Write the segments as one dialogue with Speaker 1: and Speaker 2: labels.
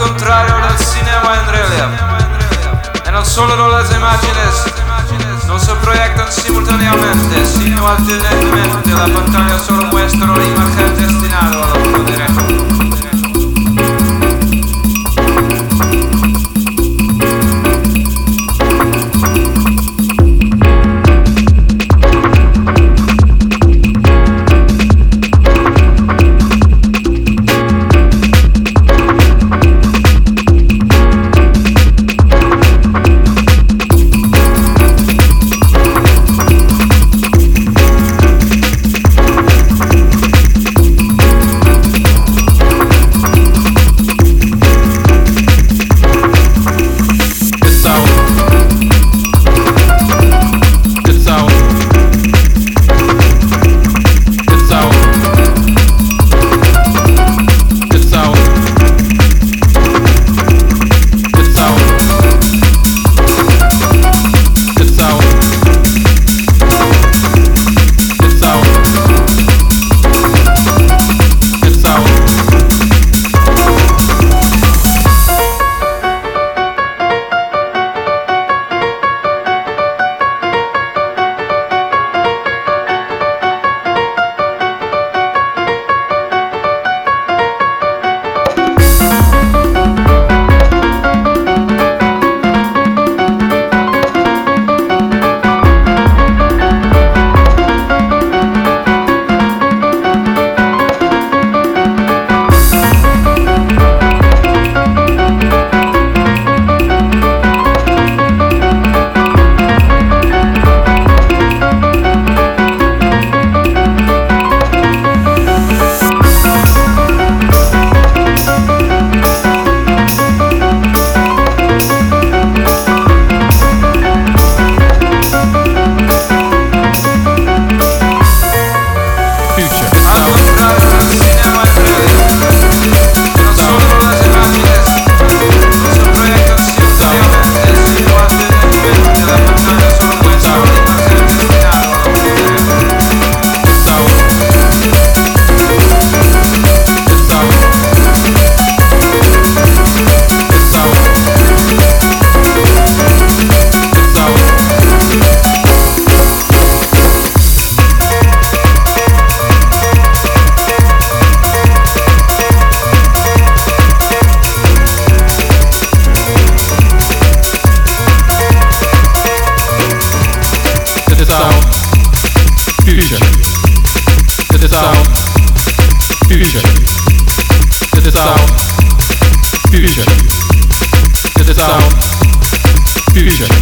Speaker 1: contrario del cinema en relief. Y no solo las imágenes no se proyectan simultáneamente, sino alternatamente. La pantalla solo muestra la
Speaker 2: future.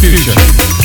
Speaker 2: future.